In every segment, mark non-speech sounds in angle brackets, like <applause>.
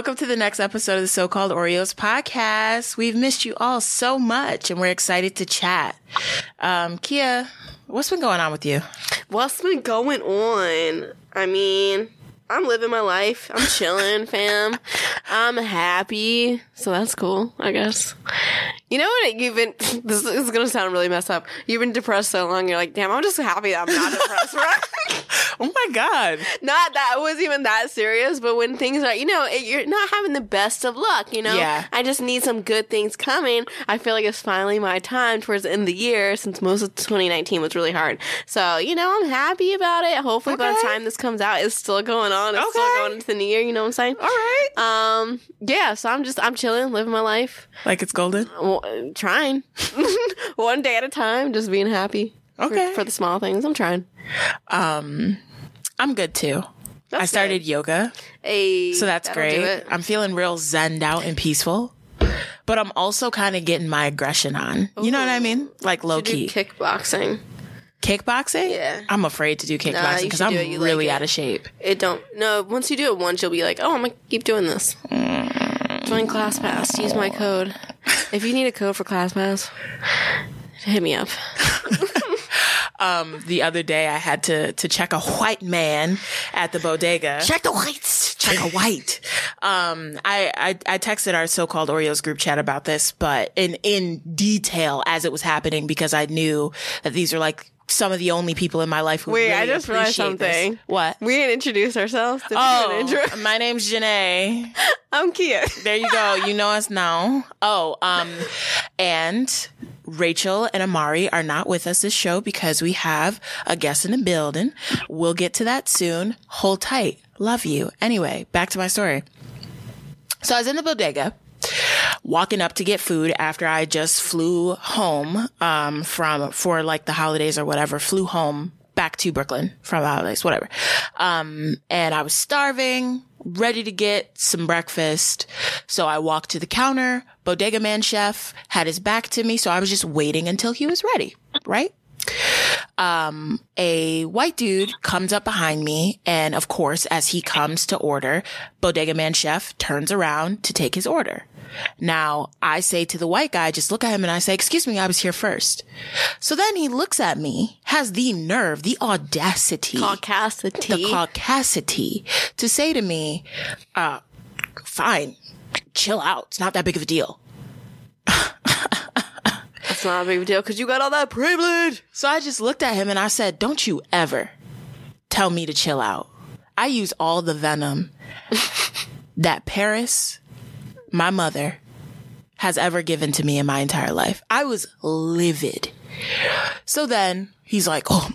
Welcome to the next episode of the So Called Oreos podcast. We've missed you all so much and we're excited to chat. Um, Kia, what's been going on with you? What's been going on? I mean, I'm living my life. I'm chilling, fam. <laughs> I'm happy. So that's cool, I guess. You know what? You've been, <laughs> this is going to sound really messed up. You've been depressed so long, you're like, damn, I'm just happy that I'm not depressed, <laughs> right? <laughs> Oh my God. not that it was even that serious, but when things are, you know, it, you're not having the best of luck, you know? Yeah. I just need some good things coming. I feel like it's finally my time towards the end of the year since most of 2019 was really hard. So, you know, I'm happy about it. Hopefully by the time this comes out, it's still going on. It's Okay. still going into the new year, you know what I'm saying? All right. Um, yeah, so I'm just, I'm chilling, living my life, Like it's golden? Trying <laughs> one day at a time, just being happy. Okay. For, the small things, I'm trying. Um, I'm good too. I That's started yoga, Hey, so that's great. I'm feeling real zened out and peaceful. But I'm also kind of getting my aggression on. You know what I mean? Like low key. kickboxing. Kickboxing? Yeah. I'm afraid to do kickboxing because should I'm it. You like really out of shape. It don't. No, once you do it once, you'll be like, oh, I'm gonna keep doing this. Join ClassPass. Use my code. If you need a code for ClassPass, hit me up. <laughs> the other day I had to to check a white man at the bodega. Check the whites. Check a white. Um, I, I I texted our so-called Oreos group chat about this, but in in detail as it was happening because I knew that these are like some of the only people in my life who Wait, really I just realized appreciate this. something. What? We didn't introduce ourselves. Did Oh, intro? <laughs> my name's Janae. <laughs> I'm Kia. There you go. You know us now. Oh, um, and Rachel and Amari are not with us this show because we have a guest in the building. We'll get to that soon. Hold tight. Love you. Anyway, back to my story. So I was in the bodega walking up to get food after I just flew home, um, from, for like the holidays or whatever, flew home back to Brooklyn from the holidays, whatever. Um, and I was starving, ready to get some breakfast. So I walked to the counter. Bodega man chef had his back to me. So I was just waiting until he was ready, right? Um, a white dude comes up behind me. And of course, as he comes to order, Bodega Man Chef turns around to take his order. Now I say to the white guy, just look at him and I say, excuse me, I was here first. So then he looks at me, has the nerve, the audacity, Caucasity. the caucasity to say to me, uh, fine, chill out. It's not that big of a deal. <laughs> That's not a big deal because you got all that privilege. So I just looked at him and I said, Don't you ever tell me to chill out. I use all the venom <laughs> that Paris, my mother, has ever given to me in my entire life. I was livid. So then he's like, Oh,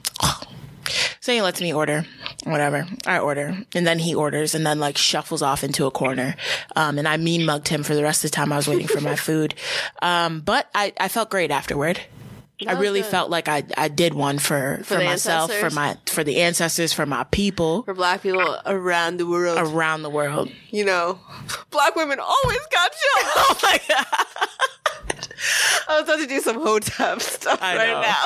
so he lets me order, whatever. I order, and then he orders, and then like shuffles off into a corner. Um, and I mean mugged him for the rest of the time I was waiting for my <laughs> food. Um, but I, I felt great afterward. I really good. felt like I, I did one for, for, the myself, for my, for the ancestors, for my people For black people around the world. around the world. you know, black women always got chill. <laughs> Oh my God. <laughs> I was about to do some hotep stuff I right know. now.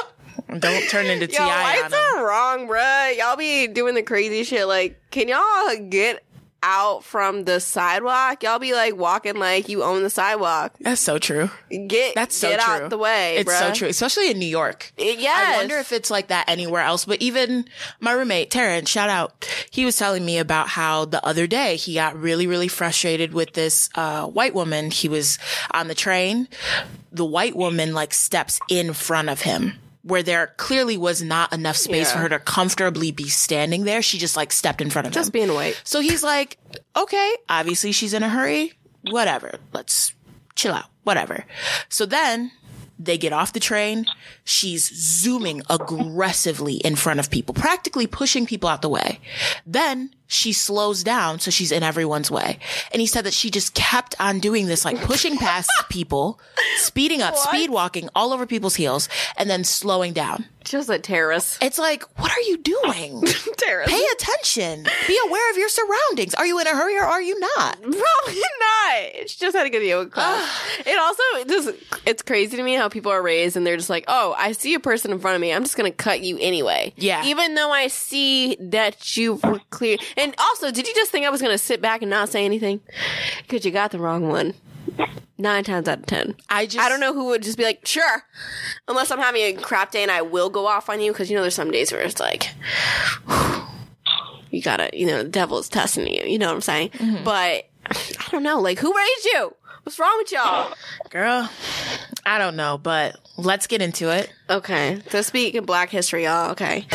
Don't turn into Yo, T.I. them. are wrong, bruh. Y'all be doing the crazy shit. Like, can y'all get out from the sidewalk? Y'all be like walking like you own the sidewalk. That's so true. Get That's so get true. out the way. It's bruh. so true, especially in New York. Yeah. I wonder if it's like that anywhere else. But even my roommate, Terrence, shout out, he was telling me about how the other day he got really, really frustrated with this uh, white woman. He was on the train. The white woman like steps in front of him. Where there clearly was not enough space Yeah. for her to comfortably be standing there. She just like stepped in front of him. just being white. So he's like, okay, obviously she's in a hurry. Whatever. Let's chill out. Whatever. So then they get off the train. She's zooming aggressively in front of people, practically pushing people out the way. Then she slows down so she's in everyone's way. And he said that she just kept on doing this, like pushing past <laughs> people, speeding up, speed walking all over people's heels, and then slowing down. Just a terrorist. It's like, what are you doing? <laughs> terrorist. Pay attention. Be aware of your surroundings. Are you in a hurry or are you not? Probably not. She just had a good yoga class. it also it just it's crazy to me how people are raised and they're just like, oh, I see a person in front of me. I'm just gonna cut you anyway. Yeah. Even though I see that you were clear, And also, did you just think I was going to sit back and not say anything? Because you got the wrong one. Nine times out of ten. I just I don't know who would just be like, sure. Unless I'm having a crap day and I will go off on you because you know there's some days where it's like, <sighs> you gotta, you know, the devil's testing you. You know what I'm saying? Mm-hmm. But I don't know. Like, who raised you? What's wrong with y'all? girl. I don't know, but let's get into it. Okay. So speak in Black History, y'all. Okay.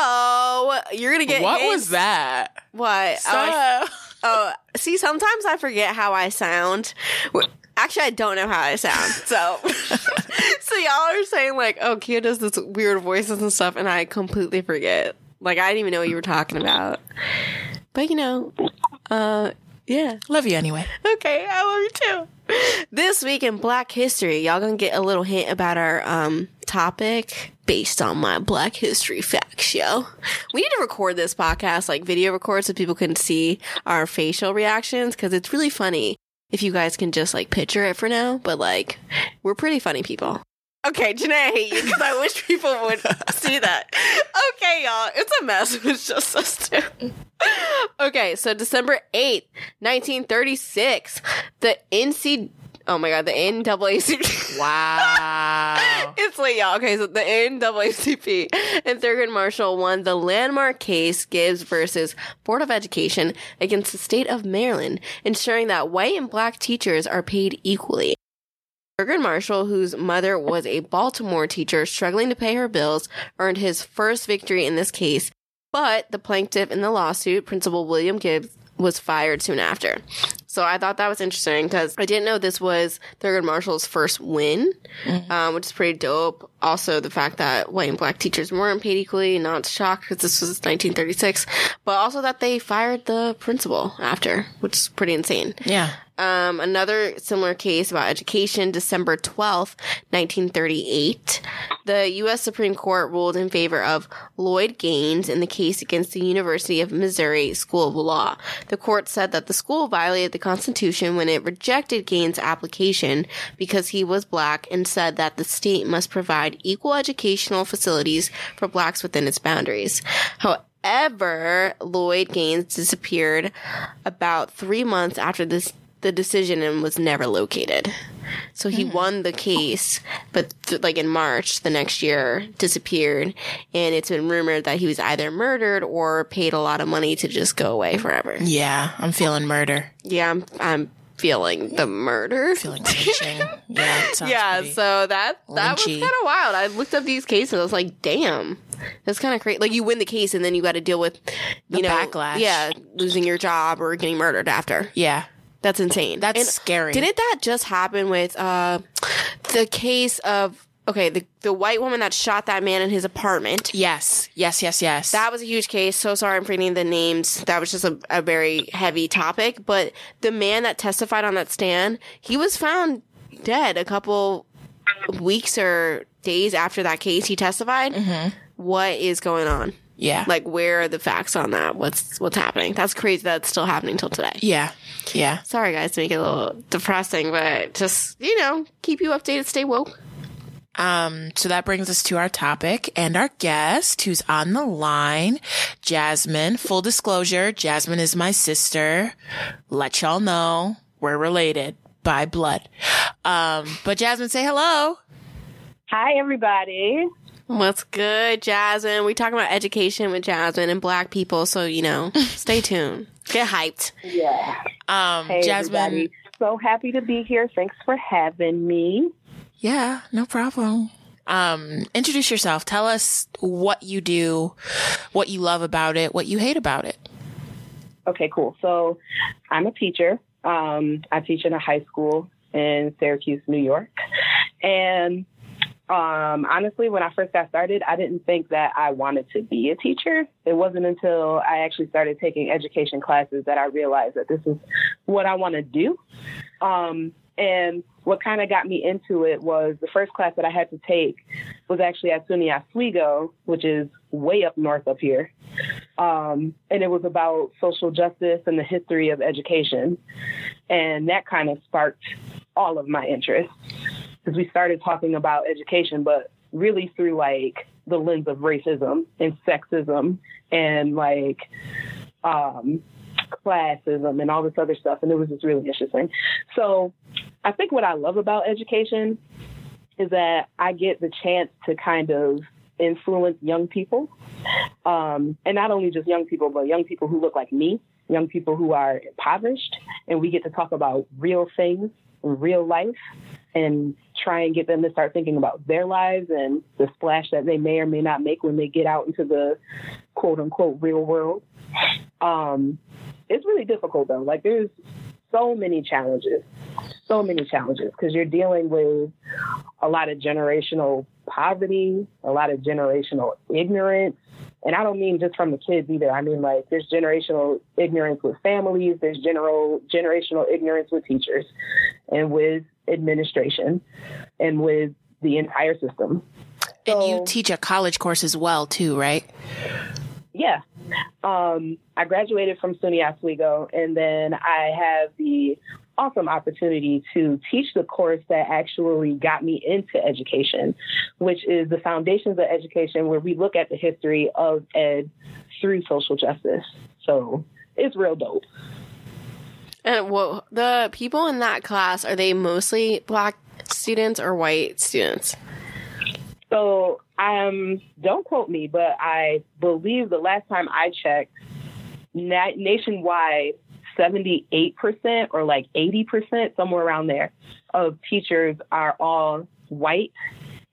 So you're gonna get what was that? What? Was- So- Oh, see, sometimes I forget how I sound. Actually, I don't know how I sound. So, <laughs> so y'all are saying like, "Oh, Kia does this weird voices and stuff," and I completely forget. Like, I didn't even know what you were talking about. But you know, uh, yeah. Love you anyway. Okay, I love you too. This week in Black History, y'all gonna get a little hint about our um topic based on my Black History fact show. We need to record this podcast, like video record, so people can see our facial reactions because it's really funny. If you guys can just like picture it for now, but like we're pretty funny people. Okay, Janae, <laughs> I hate you because I wish people would <laughs> see that. Okay, y'all, it's a mess. <laughs> It's just us two. Okay, so December 8th, 1936, the NC, oh my god, the NAACP. Wow. It's late, y'all. Okay, so the NAACP and Thurgood Marshall won the landmark case Gibbs versus Board of Education against the state of Maryland, ensuring that white and black teachers are paid equally. Thurgood Marshall, whose mother was a Baltimore teacher struggling to pay her bills, earned his first victory in this case, but the plaintiff in the lawsuit, Principal William Gibbs, was fired soon after. So I thought that was interesting because I didn't know this was Thurgood Marshall's first win, um, which is pretty dope. Also, the fact that white and black teachers weren't paid equally, not shocked because this was 1936, but also that they fired the principal after, which is pretty insane. Yeah. Um, another similar case about education, December 12th, 1938. The U.S. Supreme Court ruled in favor of Lloyd Gaines in the case against the University of Missouri School of Law. The court said that the school violated the Constitution when it rejected Gaines' application because he was black and said that the state must provide equal educational facilities for blacks within its boundaries. However, Lloyd Gaines disappeared about three months after this the decision and was never located. So he mm-hmm. won the case, but th- like in March the next year, disappeared, and it's been rumored that he was either murdered or paid a lot of money to just go away forever. Yeah. I'm feeling murder. Yeah, I'm I'm feeling the murder. <laughs> Feeling lynching. Yeah. yeah, so that that was kind of wild. I looked up these cases. I was like, damn, that's kind of crazy. Like you win the case and then you got to deal with you The know backlash. Yeah, losing your job or getting murdered after. yeah. That's insane. That's And scary. Didn't that just happen with uh the case of okay the the white woman that shot that man in his apartment? Yes. Yes. Yes. Yes. That was a huge case. So sorry I'm forgetting the names. That was just a, a very heavy topic. But the man that testified on that stand, he was found dead a couple weeks or days after that case he testified. What is going on? Yeah. Like, where are the facts on that? What's what's happening? That's crazy. That's still happening till today. yeah. Yeah. Sorry, guys, to make it a little depressing, but just you know, keep you updated. Stay woke. Um, so that brings us to our topic and our guest who's on the line, Jasmine. Full disclosure, Jasmine is my sister. Let y'all know we're related by blood. Um, but Jasmine, say hello. Hi, everybody. What's good, Jasmine? We talking about education with Jasmine and Black people, so you know, <laughs> stay tuned. Get hyped. Yeah. Um, Hey, Jasmine. everybody. So happy to be here. Thanks for having me. Yeah, no problem. Um, introduce yourself. Tell us what you do, what you love about it, what you hate about it. Okay, cool. So I'm a teacher. Um, I teach in a high school in Syracuse, New York. And um, honestly, when I first got started, I didn't think that I wanted to be a teacher. It wasn't until I actually started taking education classes that I realized that this is what I want to do. Um, and what kind of got me into it was the first class that I had to take was actually at SUNY Oswego, which is way up north up here. Um, and it was about social justice and the history of education. And that kind of sparked all of my interests. Because we started talking about education, but really through like the lens of racism and sexism and like um, classism and all this other stuff. And it was just really interesting. So I think what I love about education is that I get the chance to kind of influence young people. Um, and not only just young people, but young people who look like me, young people who are impoverished. And we get to talk about real things, real life, and try and get them to start thinking about their lives and the splash that they may or may not make when they get out into the quote unquote real world. Um, it's really difficult though. Like there's so many challenges, so many challenges because you're dealing with a lot of generational poverty, a lot of generational ignorance. And I don't mean just from the kids either. I mean like there's generational ignorance with families, there's general generational ignorance with teachers and with administration and with the entire system. And you teach a college course as well too, right? Yeah. Um, I graduated from SUNY Oswego, and then I have the awesome opportunity to teach the course that actually got me into education, which is the Foundations of Education, where we look at the history of ed through social justice. So it's real dope. And well, the people in that class are they mostly black students or white students? So um, don't quote me, but I believe the last time I checked, na- nationwide, 78% or like 80%, somewhere around there, of teachers are all white,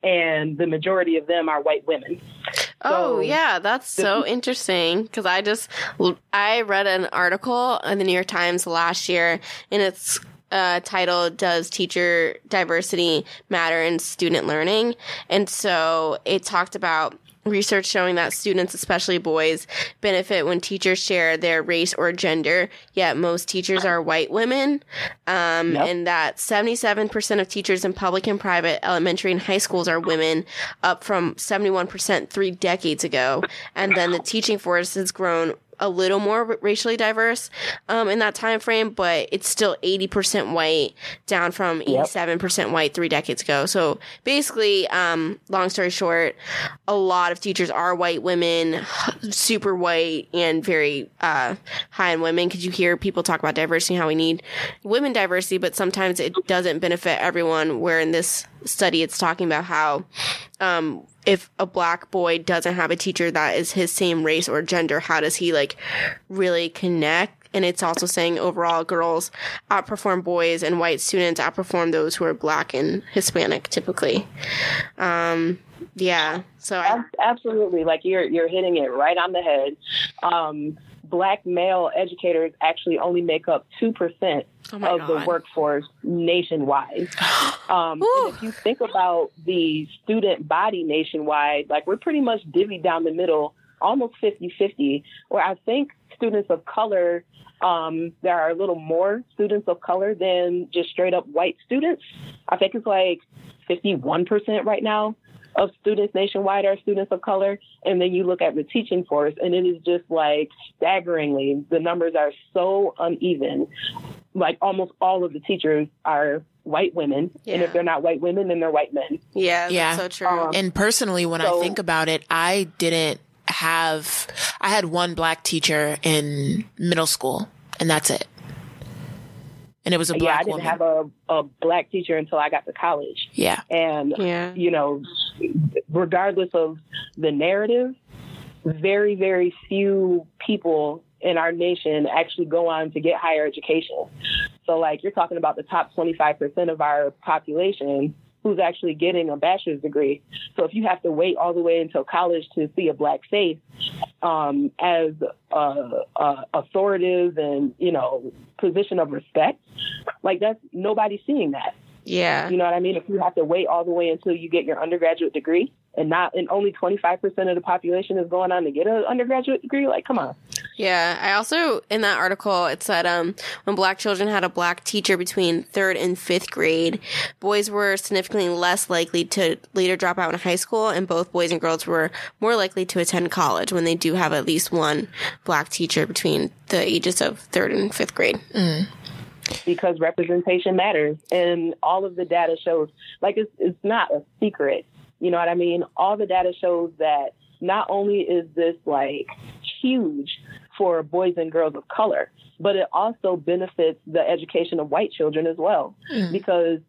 and the majority of them are white women. Oh yeah, that's so interesting because I just I read an article in the New York Times last year, and it's uh, titled "Does Teacher Diversity Matter in Student Learning?" And so it talked about research showing that students, especially boys, benefit when teachers share their race or gender, yet most teachers are white women. Um, yep. and that 77% of teachers in public and private elementary and high schools are women, up from 71% three decades ago. And then the teaching force has grown a little more racially diverse um, in that time frame, but it's still 80% white, down from 87% yep. white three decades ago. So basically, um, long story short, a lot of teachers are white women, super white, and very uh, high in women. Because you hear people talk about diversity, and how we need women diversity, but sometimes it doesn't benefit everyone. Where in this study, it's talking about how um, if a black boy doesn't have a teacher that is his same race or gender, how does he like really connect? And it's also saying overall girls outperform boys and white students outperform those who are black and Hispanic typically. Um, yeah. So I- absolutely, like you're you're hitting it right on the head. Um, black male educators actually only make up 2% oh of God. the workforce nationwide. <gasps> Um, if you think about the student body nationwide, like we're pretty much divvied down the middle, almost 50 50, where I think students of color, um, there are a little more students of color than just straight up white students. I think it's like 51% right now of students nationwide are students of color. And then you look at the teaching force, and it is just like staggeringly, the numbers are so uneven. Like almost all of the teachers are white women. Yeah. And if they're not white women, then they're white men. Yeah, yeah. so true. Um, and personally, when so, I think about it, I didn't have, I had one black teacher in middle school, and that's it and it was a black yeah i didn't woman. have a, a black teacher until i got to college yeah and yeah. you know regardless of the narrative very very few people in our nation actually go on to get higher education so like you're talking about the top 25% of our population who's actually getting a bachelor's degree. So if you have to wait all the way until college to see a black face um, as a, a authoritative and you know position of respect, like that's nobody's seeing that. Yeah. You know what I mean? If you have to wait all the way until you get your undergraduate degree and not and only 25% of the population is going on to get an undergraduate degree, like come on. Yeah, I also in that article it said um when black children had a black teacher between 3rd and 5th grade, boys were significantly less likely to later drop out in high school and both boys and girls were more likely to attend college when they do have at least one black teacher between the ages of 3rd and 5th grade. Mm. because representation matters. And all of the data shows, like, it's, it's not a secret. You know what I mean? All the data shows that not only is this like huge for boys and girls of color, but it also benefits the education of white children as well. Mm. Because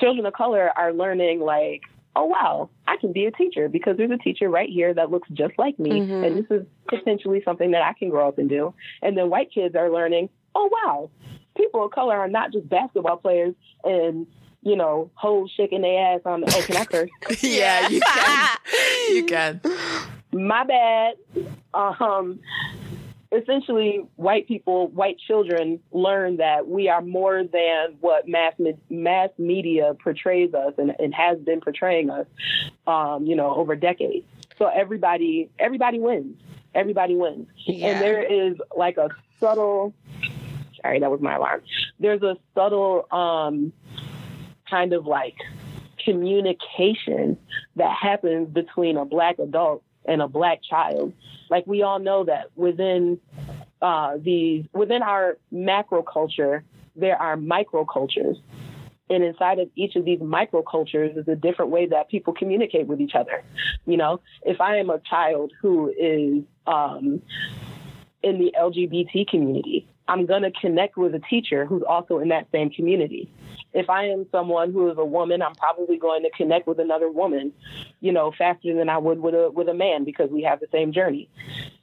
children of color are learning, like, oh, wow, I can be a teacher because there's a teacher right here that looks just like me. Mm-hmm. And this is potentially something that I can grow up and do. And then white kids are learning, oh, wow, people of color are not just basketball players and you know, hoes shaking their ass on the. Oh, can I curse? <laughs> yeah, you can. <laughs> you can. My bad. Um, essentially white people, white children learn that we are more than what mass mass media portrays us and, and has been portraying us, um, you know, over decades. So everybody everybody wins. Everybody wins. Yeah. And there is like a subtle. Sorry, that was my alarm. There's a subtle um, kind of like communication that happens between a black adult and a black child like we all know that within uh, the within our macro culture, there are micro cultures. And inside of each of these micro cultures is a different way that people communicate with each other. You know, if I am a child who is um, in the LGBT community, I'm going to connect with a teacher who's also in that same community if I am someone who is a woman, I'm probably going to connect with another woman, you know, faster than I would with a with a man because we have the same journey.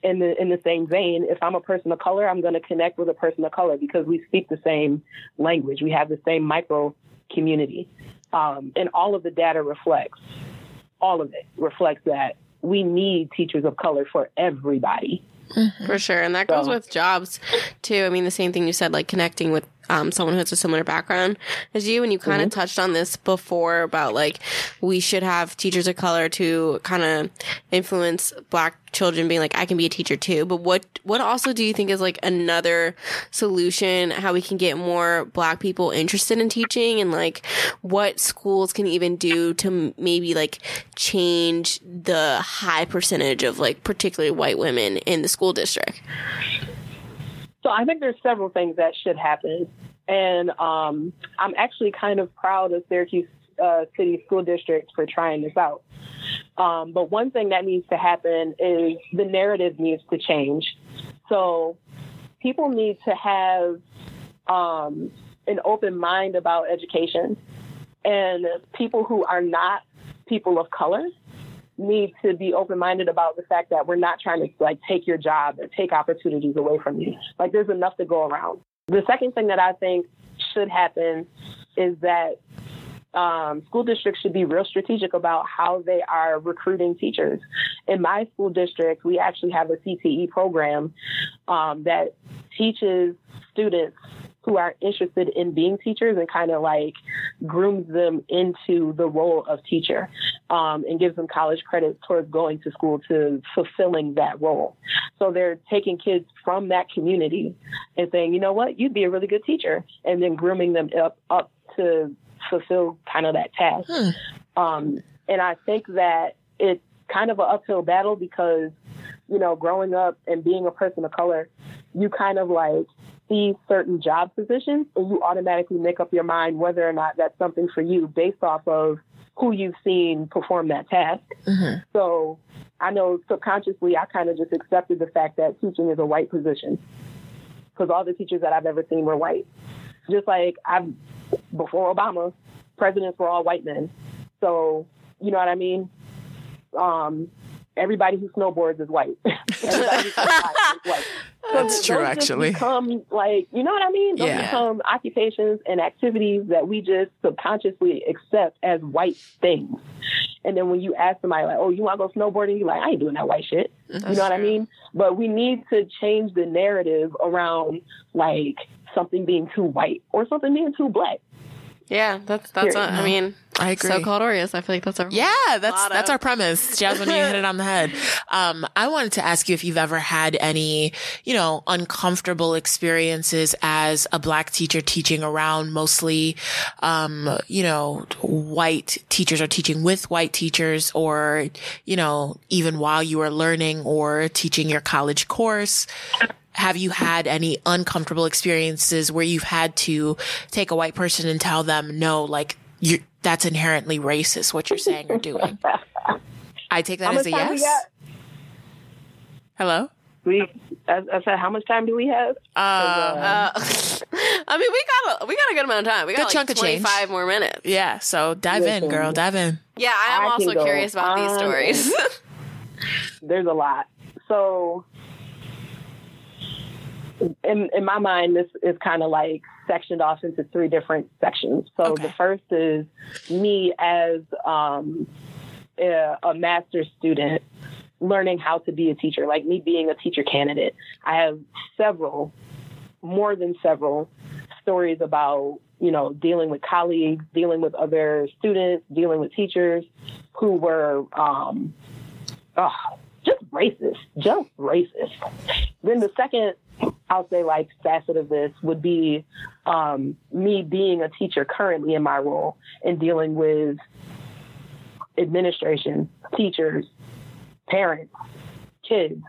In the in the same vein, if I'm a person of color, I'm going to connect with a person of color because we speak the same language. We have the same micro community, um, and all of the data reflects all of it reflects that we need teachers of color for everybody. Mm-hmm. For sure. And that goes with jobs too. I mean, the same thing you said, like connecting with um, someone who has a similar background as you. And you kind of mm-hmm. touched on this before about like we should have teachers of color to kind of influence black children being like, I can be a teacher too. But what, what also do you think is like another solution, how we can get more black people interested in teaching and like what schools can even do to maybe like change the high percentage of like particularly white women in the school district? So I think there's several things that should happen. And um, I'm actually kind of proud of Syracuse uh, City School District for trying this out. Um, but one thing that needs to happen is the narrative needs to change. So people need to have um, an open mind about education. And people who are not people of color need to be open minded about the fact that we're not trying to like take your job or take opportunities away from you. Like there's enough to go around. The second thing that I think should happen is that um, school districts should be real strategic about how they are recruiting teachers. In my school district, we actually have a CTE program um, that teaches students who are interested in being teachers and kind of like grooms them into the role of teacher um, and gives them college credits towards going to school to fulfilling that role. So they're taking kids from that community and saying, you know what, you'd be a really good teacher, and then grooming them up up to fulfill kind of that task. Hmm. Um, and I think that it's kind of an uphill battle because, you know, growing up and being a person of color, you kind of like see certain job positions and you automatically make up your mind whether or not that's something for you based off of who you've seen perform that task. Mm-hmm. So I know subconsciously I kind of just accepted the fact that teaching is a white position because all the teachers that I've ever seen were white. Just like I've before Obama, presidents were all white men. So you know what I mean. Um, everybody who snowboards is white. <laughs> everybody who is white. That's true, actually. Become like you know what I mean? Those yeah. become occupations and activities that we just subconsciously accept as white things. And then when you ask somebody like, "Oh, you want to go snowboarding?" You're like, "I ain't doing that white shit." That's you know what I mean? But we need to change the narrative around like something being too white or something being too black. Yeah, that's that's. A, I mean, I agree. So-called Oreos. I feel like that's our yeah. That's that's our premise, Jasmine. you hit it on the head. Um, I wanted to ask you if you've ever had any, you know, uncomfortable experiences as a black teacher teaching around mostly, um, you know, white teachers or teaching with white teachers, or you know, even while you were learning or teaching your college course. Have you had any uncomfortable experiences where you've had to take a white person and tell them, no, like you that's inherently racist, what you're saying or doing? I take that How as a yes. Hello? We, I, I said, how much time do we have? Uh, Uh, <laughs> I mean, we got a we got a good amount of time. We got Good like chunk of change. twenty five more minutes. yeah, so dive in, girl, dive in. Yeah, I am I also curious about these stories. <laughs> There's a lot. So, in in my mind, this is kind of like sectioned off into three different sections. So Okay. the first is me as um, a, a master's student learning how to be a teacher, like me being a teacher candidate. I have several, more than several, stories about you know dealing with colleagues, dealing with other students, dealing with teachers who were um, oh, just racist, just racist. Then the second, I'll say, like facet of this would be um, me being a teacher currently in my role and dealing with administration, teachers, parents, kids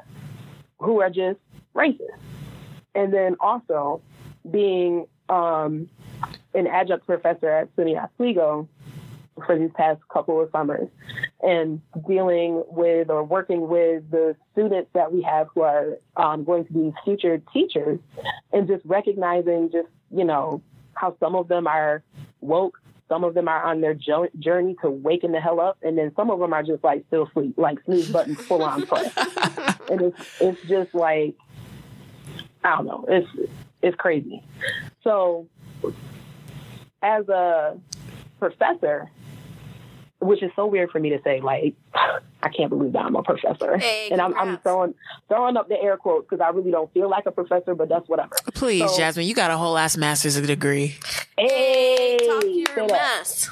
who are just racist. And then also being um, an adjunct professor at SUNY Oswego for these past couple of summers and dealing with or working with the students that we have who are um, going to be future teachers and just recognizing just, you know, how some of them are woke, some of them are on their jo- journey to waking the hell up, and then some of them are just like still asleep, like snooze button full on press. <laughs> and it's, it's just like, I don't know, it's, it's crazy. So as a professor, which is so weird for me to say. Like, I can't believe that I'm a professor, Hey, and I'm, I'm throwing throwing up the air quotes because I really don't feel like a professor, but that's whatever. Please, So- Jasmine, you got a whole ass master's degree. Hey, Talk say your that. mess.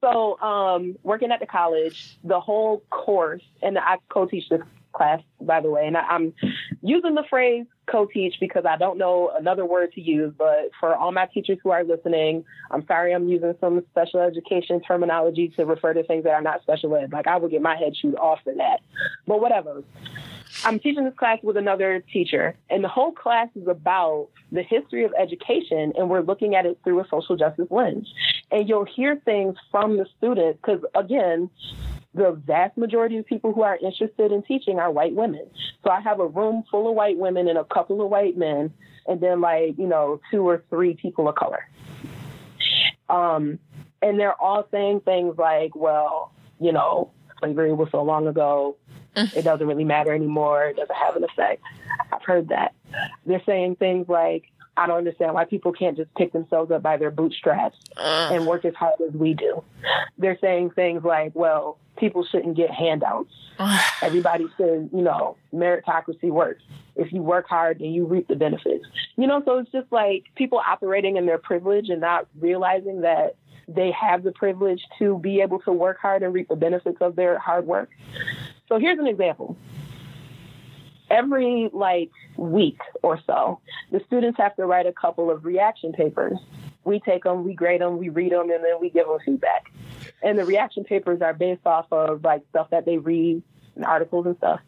So, um, working at the college, the whole course, and I co-teach this class, by the way, and I, I'm using the phrase co-teach because I don't know another word to use. But for all my teachers who are listening, I'm sorry I'm using some special education terminology to refer to things that are not special ed. Like I would get my head chewed off for that. But whatever. I'm teaching this class with another teacher, and the whole class is about the history of education, and we're looking at it through a social justice lens. And you'll hear things from the students, because again, the vast majority of people who are interested in teaching are white women. So I have a room full of white women and a couple of white men, and then like, you know, two or three people of color. Um, and they're all saying things like, well, you know, slavery was so long ago. It doesn't really matter anymore. It doesn't have an effect. I've heard that. They're saying things like, I don't understand why people can't just pick themselves up by their bootstraps Ugh. and work as hard as we do. They're saying things like, well, people shouldn't get handouts. Everybody says, you know, meritocracy works. If you work hard, then you reap the benefits. You know, so it's just like people operating in their privilege and not realizing that they have the privilege to be able to work hard and reap the benefits of their hard work. So here's an example. Every like week or so, the students have to write a couple of reaction papers. We take them, we grade them, we read them, and then we give them feedback. And the reaction papers are based off of like stuff that they read and articles and stuff.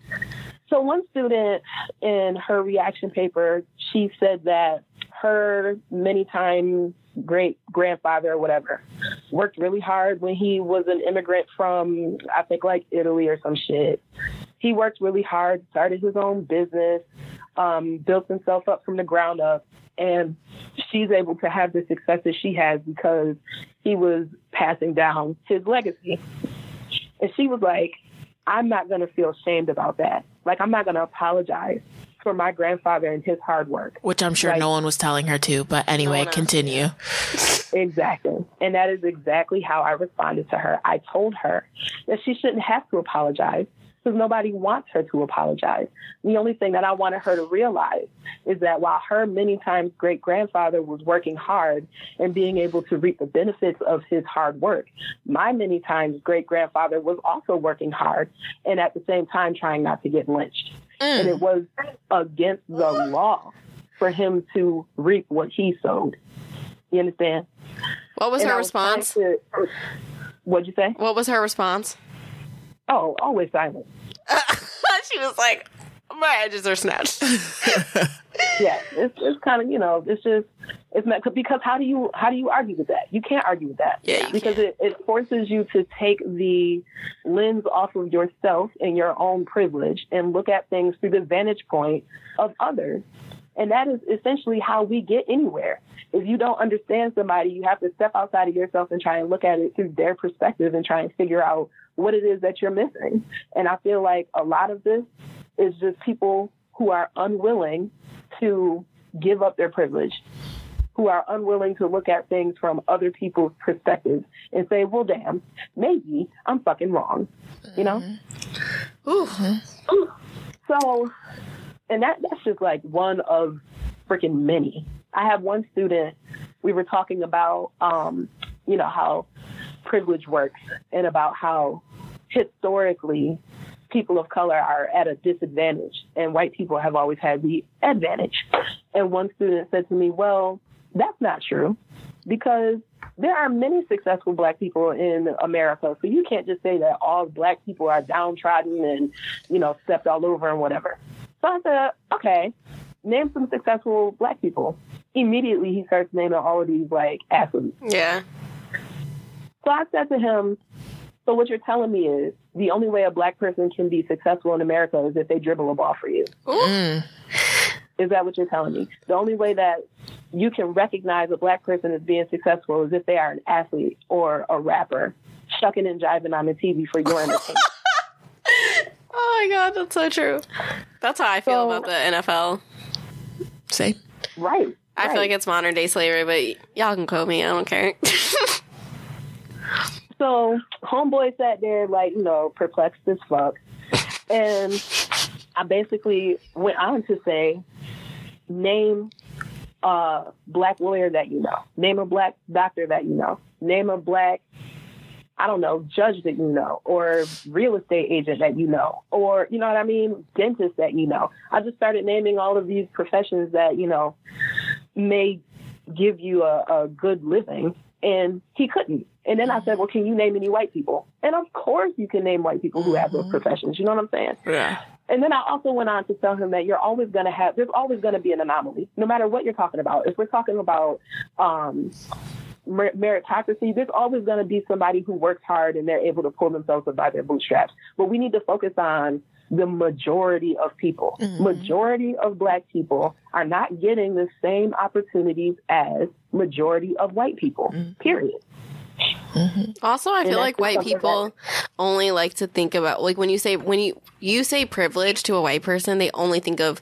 So one student in her reaction paper, she said that her many time great grandfather or whatever worked really hard when he was an immigrant from I think like Italy or some shit. He worked really hard, started his own business, um, built himself up from the ground up, and she's able to have the success that she has because he was passing down his legacy. And she was like, I'm not going to feel ashamed about that. Like, I'm not going to apologize for my grandfather and his hard work. Which I'm sure Like- no one was telling her to, but anyway, else. continue. Exactly. And that is exactly how I responded to her. I told her that she shouldn't have to apologize because nobody wants her to apologize. The only thing that I wanted her to realize is that while her many times great grandfather was working hard and being able to reap the benefits of his hard work, my many times great grandfather was also working hard and at the same time trying not to get lynched. Mm. And it was against the law for him to reap what he sowed. You understand? What was And her was response? to- what'd you say? What was her response? Oh, always silent. <laughs> she was like, My edges are snatched. <laughs> yeah, it's it's kind of you know it's just it's not because how do you how do you argue with that? You can't argue with that. Yeah, because it, it forces you to take the lens off of yourself and your own privilege and look at things through the vantage point of others. And that is essentially how we get anywhere. If you don't understand somebody, you have to step outside of yourself and try and look at it through their perspective and try and figure out what it is that you're missing. And I feel like a lot of this is just people who are unwilling to give up their privilege, who are unwilling to look at things from other people's perspectives and say, well, damn, maybe I'm fucking wrong, you know? Mm-hmm. Ooh. So, and that, that's just like one of freaking many. I have one student, we were talking about, um, you know, how privilege works and about how historically people of color are at a disadvantage and white people have always had the advantage. And one student said to me, well, that's not true because there are many successful black people in America. So you can't just say that all black people are downtrodden and, you know, stepped all over and whatever. So I said, okay, name some successful black people. Immediately he starts naming all of these like athletes. Yeah. So I said to him, so what you're telling me is the only way a black person can be successful in America is if they dribble a ball for you. Ooh. Mm. Is that what you're telling me? The only way that you can recognize a black person as being successful is if they are an athlete or a rapper, shucking and jiving on the TV for your <laughs> entertainment. Oh my god, that's so true. That's how I feel So- about the NFL. Say. right. I feel like it's modern day slavery, but y'all can quote me. I don't care. <laughs> So homeboy sat there like, you know, perplexed as fuck. And I basically went on to say, name a black lawyer that you know. Name a black doctor that you know. Name a black, I don't know, judge that you know, or real estate agent that you know, or, you know what I mean, dentist that you know. I just started naming all of these professions that, you know, may give you a, a good living. And he couldn't. And then I said, well, can you name any white people? And of course you can name white people who have those professions. You know what I'm saying? Yeah. And then I also went on to tell him that you're always going to have, there's always going to be an anomaly, no matter what you're talking about. If we're talking about um, meritocracy, there's always going to be somebody who works hard and they're able to pull themselves up by their bootstraps. But we need to focus on the majority of people. Mm-hmm. Majority of black people are not getting the same opportunities as majority of white people. Mm-hmm. Period. Mm-hmm. Also, I feel like white something people only like to think about like when you say when you you say privilege to a white person, they only think of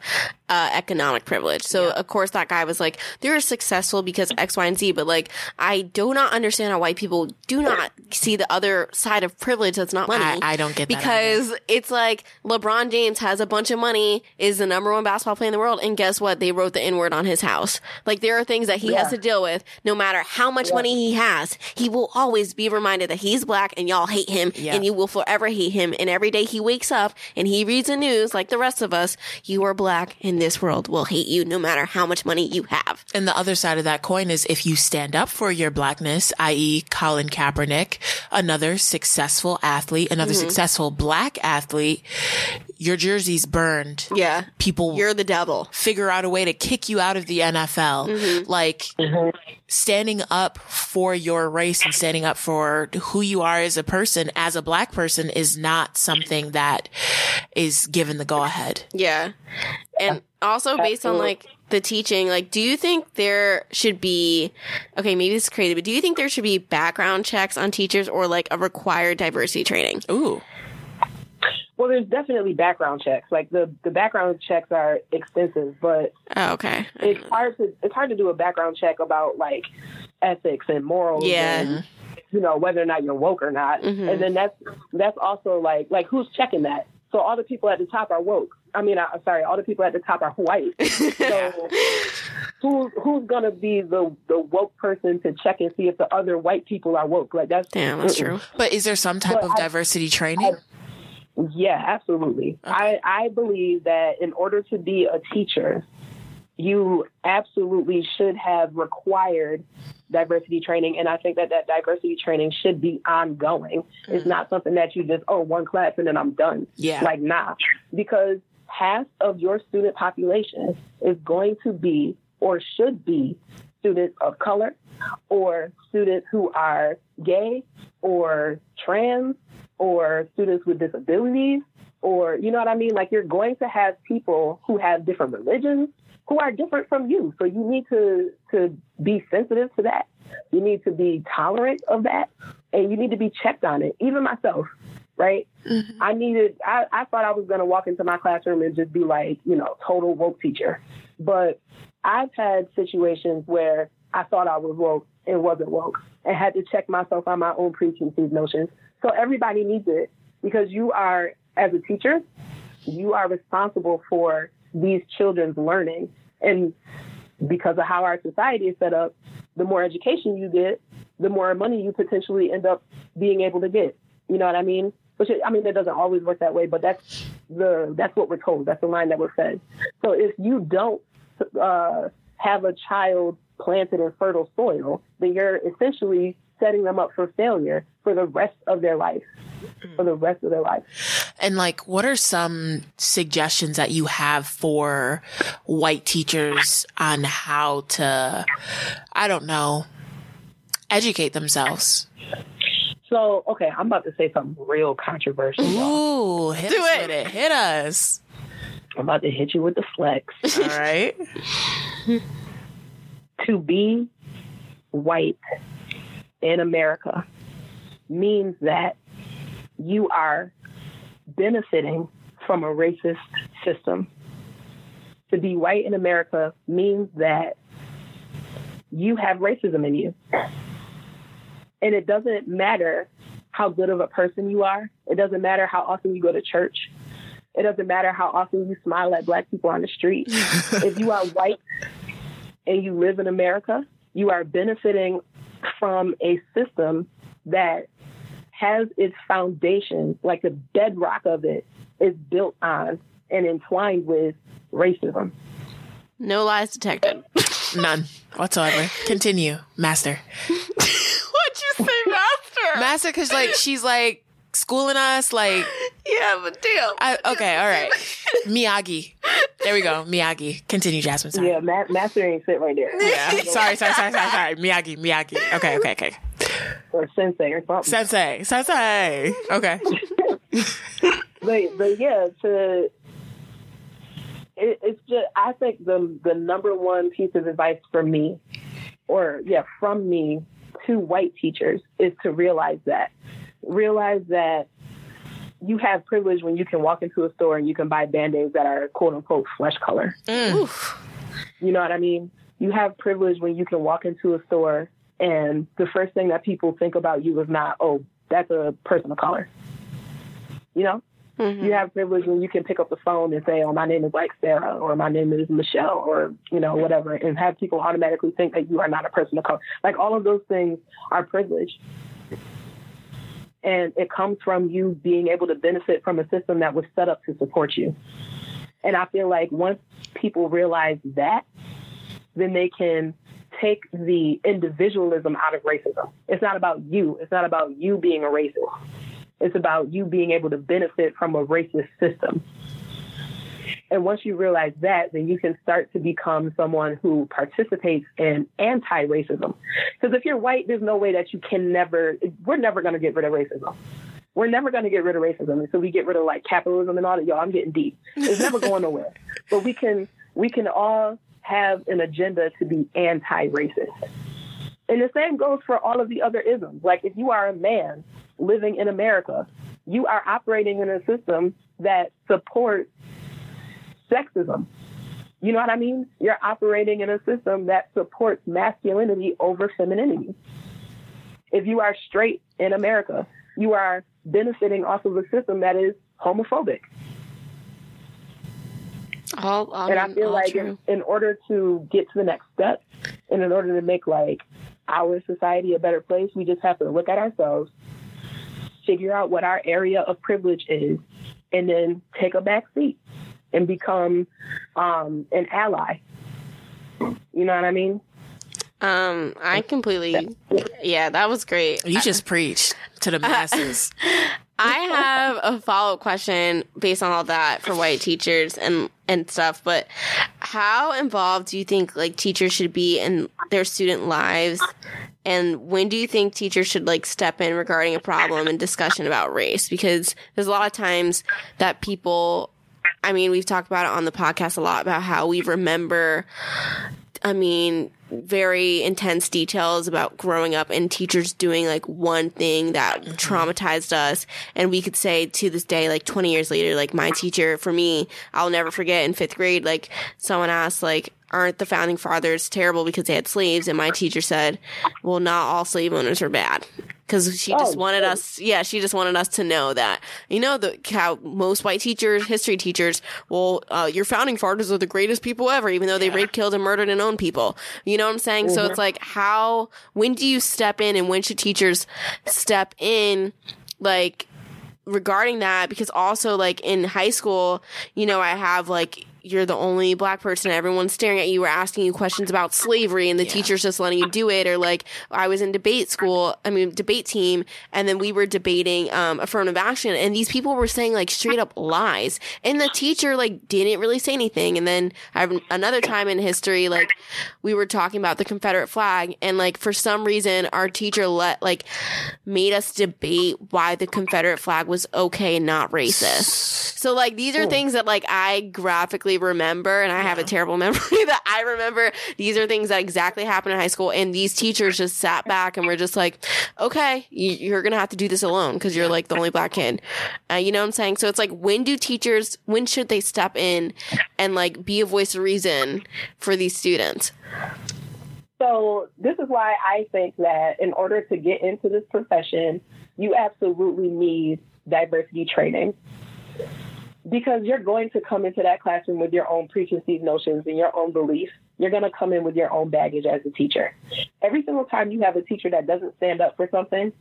uh, economic privilege. So of course that guy was like, they're successful because X, Y, and Z. But like, I do not understand how white people do not see the other side of privilege that's not money. I, I don't get that. because it's like LeBron James has a bunch of money, is the number one basketball player in the world, and guess what? They wrote the N word on his house. Like there are things that he has to deal with. No matter how much money he has, he will always be reminded that he's black and y'all hate him, Yeah. and you will forever hate him. And every day he wakes up and he reads the news like the rest of us, you are black, and this world will hate you no matter how much money you have. And the other side of that coin is if you stand up for your blackness, i.e. Colin Kaepernick, another successful athlete, another mm-hmm. successful black athlete, your jersey's burned. Yeah, People you're the devil. figure out a way to kick you out of the NFL. Mm-hmm. Like mm-hmm. standing up for your race and standing up for who you are as a person, as a black person is not something that is given the go ahead. Yeah. And also based on like the teaching, like do you think there should be okay, maybe this is crazy, but do you think there should be background checks on teachers or like a required diversity training? Ooh. Well, there's definitely background checks. Like the, the background checks are extensive, but Oh, okay. it's hard to it's hard to do a background check about like ethics and morals Yeah. and you know whether or not you're woke or not. Mhm. And then that's that's also like like who's checking that? So all the people at the top are woke. I mean, I, sorry, all the people at the top are white. <laughs> So who who's gonna be the the woke person to check and see if the other white people are woke? Like that's Damn, that's mm-mm. true. But is there some type But of I- diversity training? Yeah, absolutely. I, I believe that in order to be a teacher, you absolutely should have required diversity training. And I think that that diversity training should be ongoing. It's mm. not something that you just, oh, one class and then I'm done. yeah. Like, nah. Because half of your student population is going to be or should be students of color or students who are gay or trans or students with disabilities or you know what I mean? Like you're going to have people who have different religions who are different from you. So you need to to be sensitive to that. You need to be tolerant of that and you need to be checked on it. Even myself, right? Mm-hmm. I needed I, I thought I was gonna walk into my classroom and just be like, you know, total woke teacher. But I've had situations where I thought I was woke and wasn't woke and had to check myself on my own preconceived notions. So everybody needs it because you are, as a teacher, you are responsible for these children's learning. And because of how our society is set up, the more education you get, the more money you potentially end up being able to get. You know what I mean? Which I mean, it doesn't always work that way, but that's the that's what we're told. That's the line that we're fed. So if you don't uh, have a child planted in fertile soil, then you're essentially setting them up for failure for the rest of their life. Hmm. For the rest of their life. And like, what are some suggestions that you have for white teachers on how to, I don't know, educate themselves? So, okay, I'm about to say something real controversial. Ooh, hit Do us it. with it. Hit us. I'm about to hit you with the flex. <laughs> All right. to be white in America means that you are benefiting from a racist system. To be white in America means that you have racism in you. And it doesn't matter how good of a person you are. It doesn't matter how often you go to church. It doesn't matter how often you smile at black people on the street. <laughs> if you are white and you live in America, you are benefiting from a system that has its foundation, like the bedrock of it, is built on and entwined with racism. No lies detected. None whatsoever. Continue, Master. <laughs> What'd you say, Master? Master, because like she's like schooling us, like yeah, but damn. I, okay, all right. <laughs> Miyagi. There we go. Miyagi. Continue, Jasmine. Sorry. Yeah, Ma- Master ain't sit right there. <laughs> Yeah. sorry, sorry, sorry, sorry, sorry. Miyagi, Miyagi. Okay, okay, okay. Or Sensei or something. Sensei, Sensei. Okay. <laughs> but but yeah, to it, it's just I think the the number one piece of advice for me, or yeah, from me to white teachers is to realize that realize that you have privilege when you can walk into a store and you can buy band-aids that are quote unquote flesh color. Mm. You know what I mean? You have privilege when you can walk into a store and the first thing that people think about you is not, oh, that's a person of color. You know? Mm-hmm. You have privilege when you can pick up the phone and say, oh, my name is like Sarah or my name is Michelle or, you know, whatever, and have people automatically think that you are not a person of color. Like all of those things are privilege and it comes from you being able to benefit from a system that was set up to support you. And I feel like once people realize that, then they can take the individualism out of racism. It's not about you. It's not about you being a racist. It's about you being able to benefit from a racist system. And once you realize that, then you can start to become someone who participates in anti racism. Because if you're white, there's no way that you can never, we're never going to get rid of racism. We're never going to get rid of racism until we get rid of like capitalism and all that. Y'all, I'm getting deep. It's never going nowhere. <laughs> But we can, we can all have an agenda to be anti racist. And the same goes for all of the other isms. Like if you are a man living in America, you are operating in a system that supports sexism. You know what I mean? You're operating in a system that supports masculinity over femininity. If you are straight in America, you are benefiting off of a system that is homophobic. All, all and I feel like in, in, order to get to the next step, and in order to make like our society a better place, we just have to look at ourselves, figure out what our area of privilege is, and then take a back seat and become um, an ally. You know what I mean? Um, I completely, yeah, that was great. You just preached to the masses. <laughs> I have a follow up question based on all that for white teachers and and stuff. But how involved do you think like teachers should be in their student lives? And when do you think teachers should like step in regarding a problem and discussion about race? Because there's a lot of times that people I mean, we've talked about it on the podcast a lot about how we remember, I mean, very intense details about growing up and teachers doing like one thing that Mm-hmm. traumatized us. And we could say to this day, like 20 years later, like my teacher, for me, I'll never forget in fifth grade, like someone asked, like, aren't the founding fathers terrible because they had slaves? And my teacher said, well, not all slave owners are bad. Cause she just Oh, wanted good. us, yeah, she just wanted us to know that, you know, the, how most white teachers, history teachers, well, uh, your founding fathers are the greatest people ever, even though they raped, killed, and murdered and owned people. You know what I'm saying? So it's like, how, when do you step in and when should teachers step in? Like, regarding that because also like in high school, you know, I have like you're the only black person everyone's staring at you or asking you questions about slavery and the teacher's just letting you do it or like I was in debate school, I mean debate team and then we were debating um affirmative action and these people were saying like straight up lies and the teacher like didn't really say anything and then I have another time in history like we were talking about the Confederate flag and like for some reason our teacher let like made us debate why the Confederate flag was okay and not racist. So like these are things that like I graphically remember and I have a terrible <laughs> memory that I remember. These are things that exactly happened in high school and these teachers just sat back and were just like, okay, you- you're going to have to do this alone because you're like the only black kid. Uh, you know what I'm saying? So it's like when do teachers, when should they step in and like be a voice of reason for these students? So this is why I think that in order to get into this profession, you absolutely need diversity training. Because you're going to come into that classroom with your own preconceived notions and your own beliefs. You're going to come in with your own baggage as a teacher. Every single time you have a teacher that doesn't stand up for something,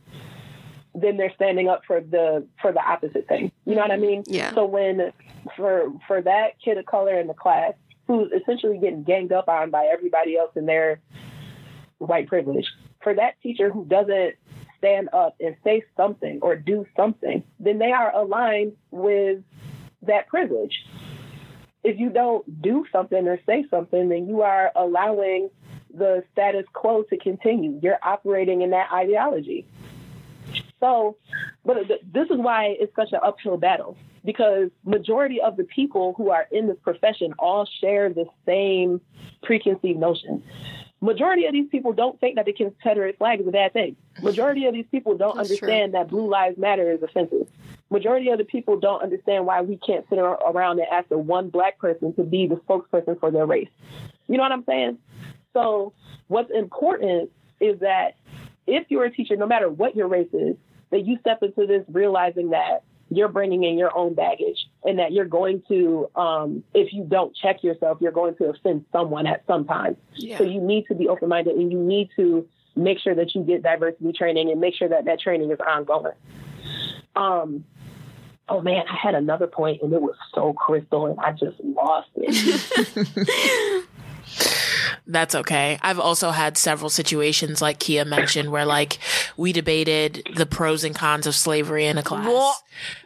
then they're standing up for the for the opposite thing. You know what I mean? Yeah. So when for for that kid of color in the class who's essentially getting ganged up on by everybody else in their white privilege, for that teacher who doesn't stand up and say something or do something, then they are aligned with that privilege. If you don't do something or say something, then you are allowing the status quo to continue. You're operating in that ideology. So, but th- this is why it's such an uphill battle because majority of the people who are in this profession all share the same preconceived notion. Majority of these people don't think that the Confederate flag is a bad thing. Majority of these people don't That's understand that Blue Lives Matter is offensive. Majority of the people don't understand why we can't sit around and ask the one black person to be the spokesperson for their race. You know what I'm saying? So what's important is that if you're a teacher, no matter what your race is, that you step into this realizing that you're bringing in your own baggage and that you're going to, um, if you don't check yourself, you're going to offend someone at some time. So you need to be open minded and you need to make sure that you get diversity training and make sure that that training is ongoing. Um, oh man, I had another point and it was so crystal and I just lost it. <laughs> That's okay. I've also had several situations like Kia mentioned where like we debated the pros and cons of slavery in a class. Well,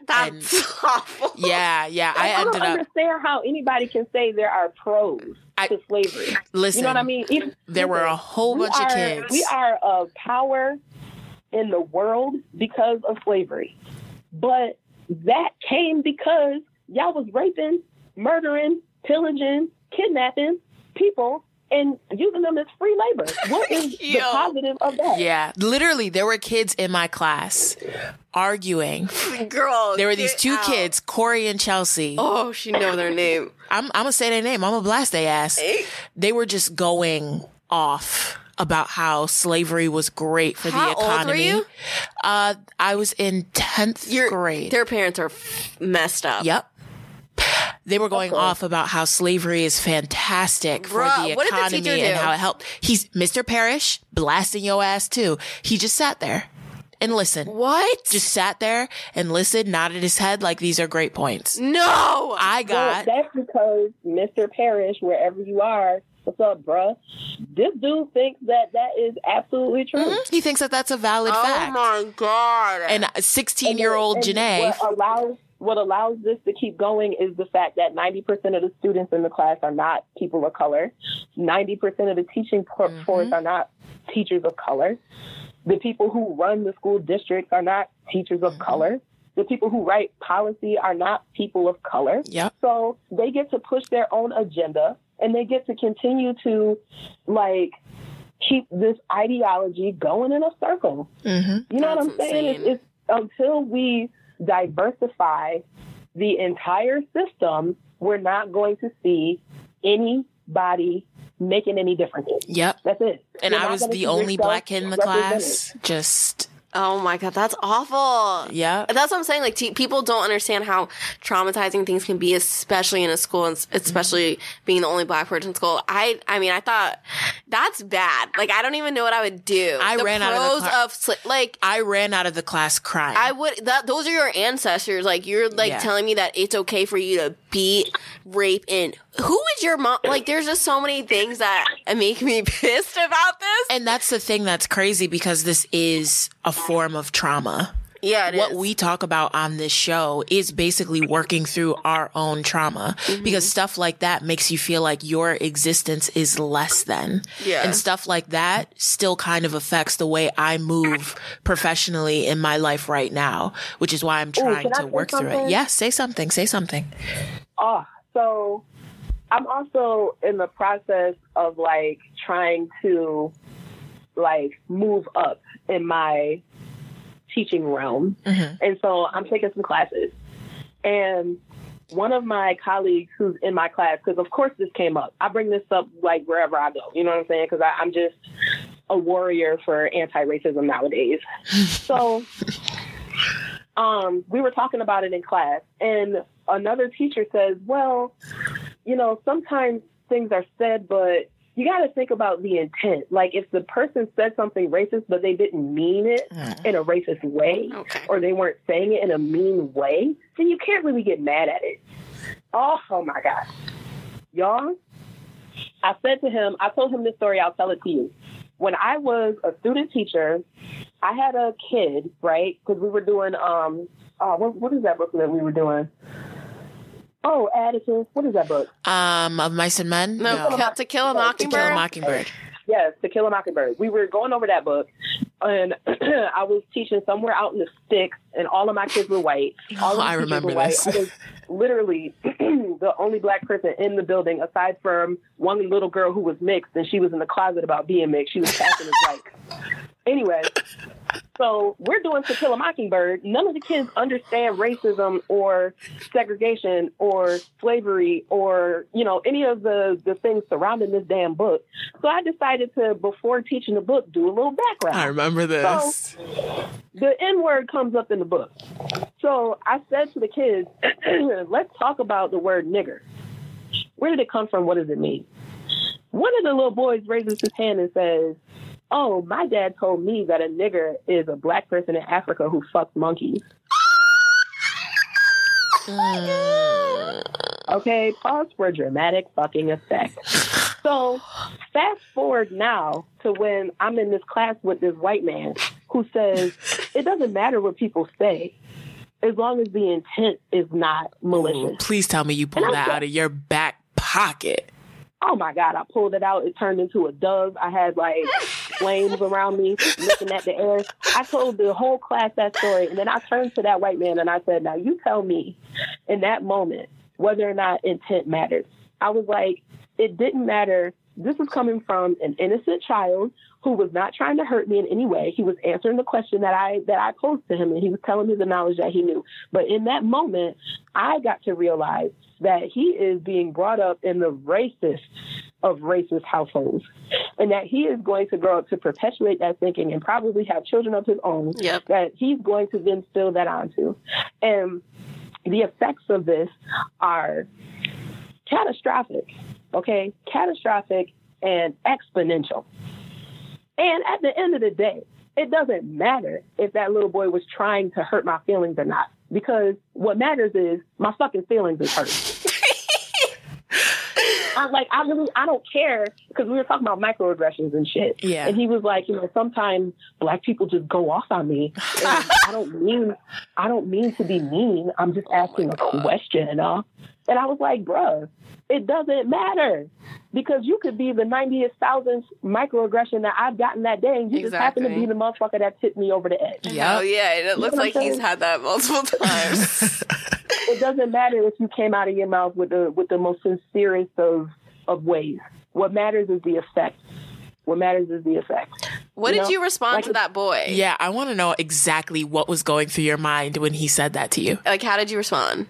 That's <laughs> awful. Yeah, yeah. I I don't ended up understand how anybody can say there are pros I- to slavery. listen. You know what I mean? Even- There were a whole bunch of kids. We are a power in the world because of slavery. But that came because y'all was raping, murdering, pillaging, kidnapping people and using them as free labor. What is <laughs> the positive of that? Yeah, literally, there were kids in my class arguing. Girl. There were these two out. kids, Corey and Chelsea. Oh, she know their name. <laughs> I'm, I'm gonna say their name. I'm gonna blast their ass. They were just going off about how slavery was great for How the old were economy. you? Uh, I was in tenth grade. Their parents are f- messed up. Yep. They were going off about how slavery is fantastic for Bruh, the what did the economy and how it helped. He's Mr. Parrish blasting your ass too. He just sat there and listened. What? Just sat there and listened, nodded his head like these are great points. no. I Well, got that's because Mr. Parrish, wherever you are, What's up, bruh? This dude thinks that that is absolutely true. Mhm. He thinks that that's a valid Oh fact. Oh my god. And 16 year old And Janae. Allows what allows this to keep going is the fact that 90% of the students in the class are not people of color. 90% of the teaching Mhm. force are not teachers of color. The people who run the school districts are not teachers of Mhm. color. The people who write policy are not people of color. Yep. So they get to push their own agenda and they get to continue to like keep this ideology going in a circle. hmm You know what I'm saying? It's, it's until we diversify the entire system, we're not going to see anybody making any differences. Yep. That's it. And You're I was the only black kid in the class. Just, oh my god, that's awful. yeah. That's what I'm saying. Like, t- people don't understand how traumatizing things can be, especially in a school, and especially being the only black person in school. I, I mean, I thought that's bad. Like, I don't even know what I would do. I the ran out of the cla- of sli- like. I ran out of the class crying. I would that those are your ancestors. Like you're like Yeah. telling me that it's okay for you to beat, rape, and who is your mom? Like there's just so many things that make me <laughs> pissed about this. and that's the thing that's crazy because this is a form of trauma. yeah, it what is. we talk about on this show is basically working through our own trauma Mm-hmm. because stuff like that makes you feel like your existence is less than. Yeah. And stuff like that still kind of affects the way I move professionally in my life right now, which is why I'm trying I to work through it. something? Yes, say something, say something. Oh, so I'm also in the process of like trying to like move up in my teaching realm. Mhm. And so I'm taking some classes. And one of my colleagues who's in my class, because of course this came up. I bring this up like wherever I go. You know what I'm saying? Because I'm just a warrior for anti-racism nowadays. <laughs> so um, we were talking about it in class, and another teacher says, "Well, you know, sometimes things are said, but you got to think about the intent. Like if the person said something racist, but they didn't mean it Mm. in a racist way, Okay. or they weren't saying it in a mean way, then you can't really get mad at it. Oh, oh my God. Y'all, I said to him, I told him this story, I'll tell it to you. When I was a student teacher, I had a kid, right? Because we were doing, um, oh, what, what is that book that we were doing? Oh, Atticus, what is that book? Um, of mice and men? No, Kill- to kill a No, To To mockingbird. kill a mockingbird. Yes, To Kill a Mockingbird. We were going over that book, and <clears throat> I was teaching somewhere out in the sticks, and all of my kids were white. <laughs> All of Oh, I remember were white. this. I was literally <clears throat> the only black person in the building, aside from one little girl who was mixed, and she was in the closet about being mixed. She was passing as white. Anyway, so we're doing To Kill a Mockingbird. None of the kids understand racism or segregation or slavery or, you know, any of the, the things surrounding this damn book. So I decided to, before teaching the book, do a little background. I remember this. The N word comes up in the book. So I said to the kids, <clears throat> let's talk about the word nigger. Where did it come from? What does it mean? One of the little boys raises his hand and says, Oh, my dad told me that a nigger is a black person in Africa who fucks monkeys. Mm. Okay, pause for dramatic fucking effect. So, fast forward now to when I'm in this class with this white man who says it doesn't matter what people say as long as the intent is not Ooh, malicious. please tell me you pulled that out of your back pocket. Oh my God, I pulled it out. It turned into a dove. I had like flames around me looking at the air. I told the whole class that story. And then I turned to that white man and I said, Now you tell me in that moment whether or not intent matters. I was like, It didn't matter. This is coming from an innocent child who was not trying to hurt me in any way. He was answering the question that I that I posed to him and he was telling me the knowledge that he knew. But in that moment, I got to realize that he is being brought up in the racist of racist households and that he is going to grow up to perpetuate that thinking and probably have children of his own Yep. that he's going to then spill that onto. And the effects of this are catastrophic, okay? Catastrophic and exponential. And at the end of the day, it doesn't matter if that little boy was trying to hurt my feelings or not, because what matters is my fucking feelings is hurt. I'm like, I really, I don't care because we were talking about microaggressions and shit. Yeah. And he was like, you know, sometimes black people just go off on me. And <laughs> I don't mean, I don't mean to be mean. I'm just asking a question, enough. And I was like, bruh, it doesn't matter because you could be the 90th thousandth microaggression that I've gotten that day, and you just happen to be the motherfucker that tipped me over the edge. Yeah. Oh yeah, and it looks what I'm like he's had that multiple <laughs> times. <laughs> It doesn't matter if you came out of your mouth with the with the most sincerest of of ways. What matters is the effect. What matters is the effect. what You did know, you respond like to that boy? Yeah, I want to know exactly what was going through your mind when he said that to you. Like, how did you respond?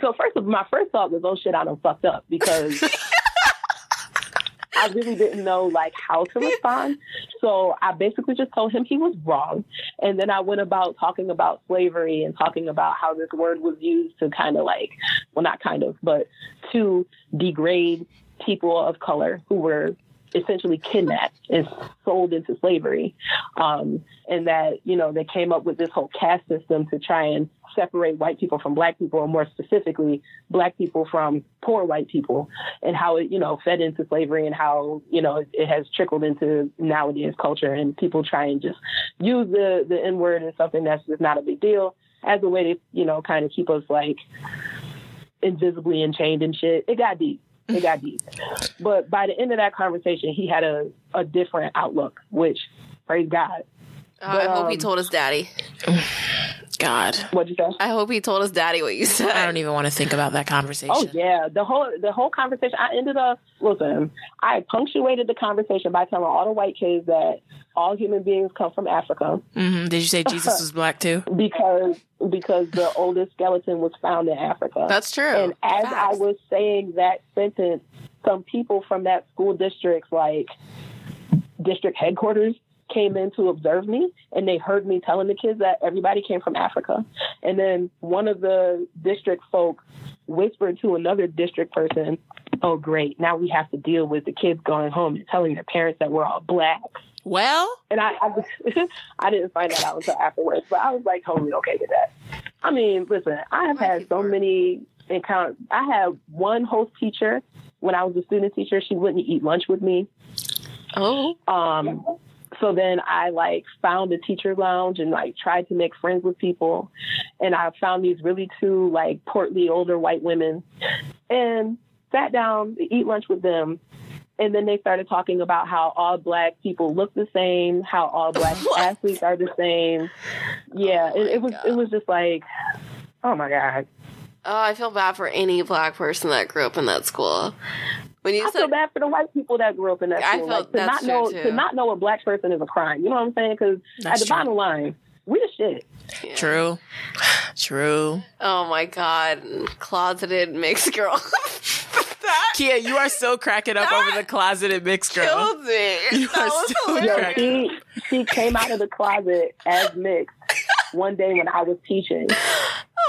So first of my first thought was, oh shit, I done fucked up because <laughs> I really didn't know like how to respond. So I basically just told him he was wrong. And then I went about talking about slavery and talking about how this word was used to kind of like, well, not kind of, but to degrade people of color who were essentially kidnapped and sold into slavery. Um, and that, you know, they came up with this whole caste system to try and separate white people from black people, or more specifically, black people from poor white people, and how it, you know, fed into slavery and how, you know, it, it has trickled into nowadays culture and people try and just use the, the N word as something that's just not a big deal as a way to, you know, kind of keep us like invisibly enchained and shit. It got deep. It got deep. But by the end of that conversation, he had a, a different outlook, which praise God. Oh, I But, hope he um, told his daddy. <sighs> God, What'd you say? I hope he told his daddy what you said. I don't even want to think about that conversation. Oh yeah, the whole the whole conversation. I ended up listen. I punctuated the conversation by telling all the white kids that all human beings come from Africa hmm Did you say <laughs> Jesus was black too? because because the oldest skeleton was found in Africa. That's true. and as I was saying that sentence, some people from that school district's like district headquarters came in to observe me and they heard me telling the kids that everybody came from Africa. And then one of the district folk whispered to another district person, Oh great, now we have to deal with the kids going home and telling their parents that we're all black. Well, And I I, was, <laughs> I didn't find that out until afterwards, but I was like totally okay with that. I mean, listen, I have had so many encounters. I had one host teacher when I was a student teacher. She wouldn't eat lunch with me. oh, Um, so then I like found a teacher lounge and like tried to make friends with people. And I found these really two like portly older white women and sat down to eat lunch with them. And then they started talking about how all black people look the same, how all black <laughs> What? athletes are the same. Yeah, Oh it, it was God. it was just like, oh my god. oh, I feel bad for any black person that grew up in that school. When you I said feel bad for the white people that grew up in that I school. felt like, to that's not know too. to not know a black person is a crime. You know what I'm saying? Because at the true. bottom line, we the shit. true, true. Oh my god, closeted mixed girl. <laughs> that Kia, you are so cracking up over the closeted mixed girl. killed me. You that are was so Yo, hilarious. she she came out of the closet as mixed one day when I was teaching <gasps>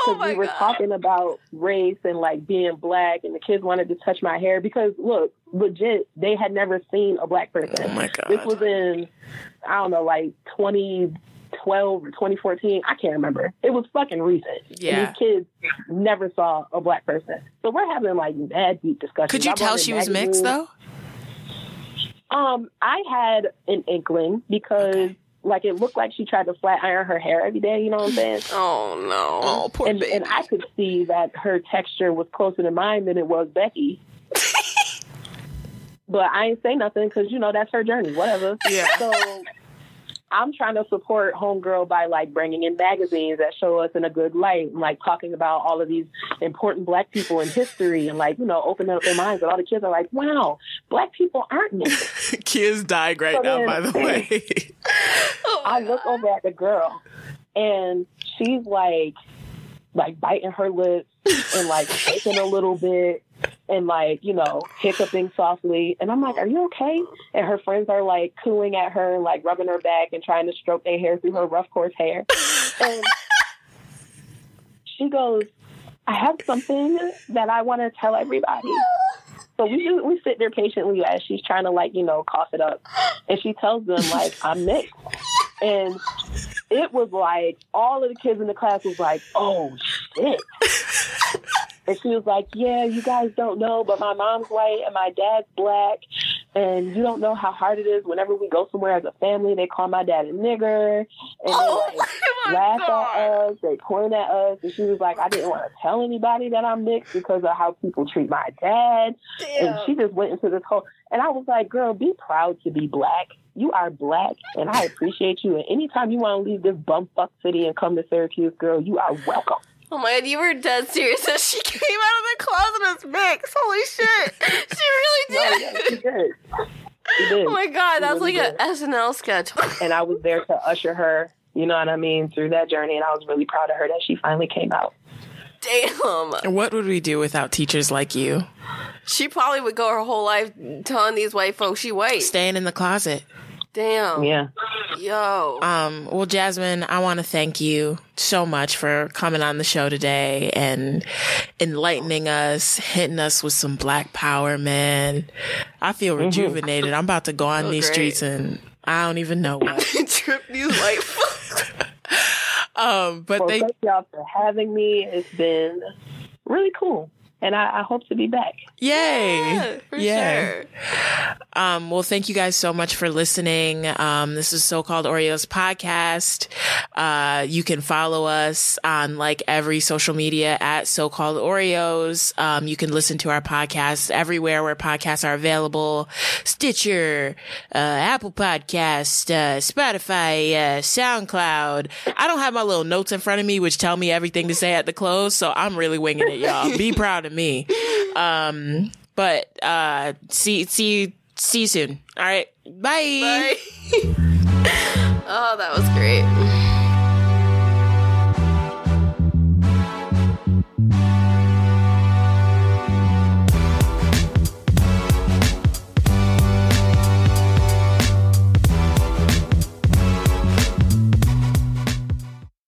Oh because my we were god. talking about race and like being black, and the kids wanted to touch my hair because look, legit, they had never seen a black person. Oh my god. This was in I don't know, like 2012 or 2014. I can't remember. It was fucking recent. Yeah. And these kids never saw a black person. So we're having like mad deep discussions. Could you I tell she was mixed though? Um, I had an inkling because Okay. Like it looked like she tried to flat iron her hair every day, you know what I'm saying? <laughs> Oh no. Oh, poor and, baby. and I could see that her texture was closer to mine than it was Becky. <laughs> but I ain't say nothing because you know that's her journey. Whatever. Yeah. So I'm trying to support Homegirl by like bringing in magazines that show us in a good light, and like talking about all of these important Black people in history, and like you know opening up their minds. And all the kids are like, "Wow, Black people aren't niggas." <laughs> Kia's dying right So now, then- by the way. Oh <laughs> I look over at the girl, and she's like, like biting her lips and like shaking a little bit, and like you know hiccuping softly. And I'm like, "Are you okay?" And her friends are like cooing at her and like rubbing her back and trying to stroke their hair through her rough coarse hair. <laughs> And she goes, "I have something that I want to tell everybody." So we we sit there patiently as she's trying to like you know cough it up, and she tells them like I'm mixed, and it was like all of the kids in the class was like, "Oh shit!" And she was like, Yeah, you guys don't know, but my mom's white and my dad's black. And you don't know how hard it is whenever we go somewhere as a family, they call my dad a nigger. And Oh they like laugh God. at us, they point at us. And she was like, I didn't want to tell anybody that I'm mixed because of how people treat my dad. And she just went into this whole, and I was like, girl, be proud to be black. You are black, and I appreciate you. And anytime you want to leave this bumfuck city and come to Syracuse, girl, you are welcome. Oh my god, you were dead serious that <laughs> she came out of the closet as mixed. Holy shit. <laughs> She really No, did. yeah, she did. She did. Oh my god, that's really like an SNL sketch. <laughs> and I was there to usher her, you know what I mean, through that journey. And I was really proud of her that she finally came out. Damn. What would we do without teachers like you? She probably would go her whole life telling these white folks she white. Staying in the closet. Damn. Yeah. Yo. Um, well, Jasmine, I want to thank you so much for coming on the show today and enlightening us, hitting us with some black power, man. I feel rejuvenated. I'm about to go on Oh, these great. streets and I don't even know what. <laughs> Trip these white folks. <laughs> Um, but Well, they, thank y'all for having me. It's been really cool. And I, I hope to be back. yay. Yeah, for Yeah. sure. Um, well, thank you guys so much for listening. Um, this is so-called Oreos podcast. Uh, you can follow us on like every social media at so-called Oreos. Um, you can listen to our podcast everywhere where podcasts are available. Stitcher, uh, Apple Podcast, uh, Spotify, uh, SoundCloud. I don't have my little notes in front of me, which tell me everything to say at the close. So I'm really winging it, y'all. <laughs> Be proud of me. Um, but, uh, see, see see you soon. All right. Bye. Bye. <laughs> oh, that was great.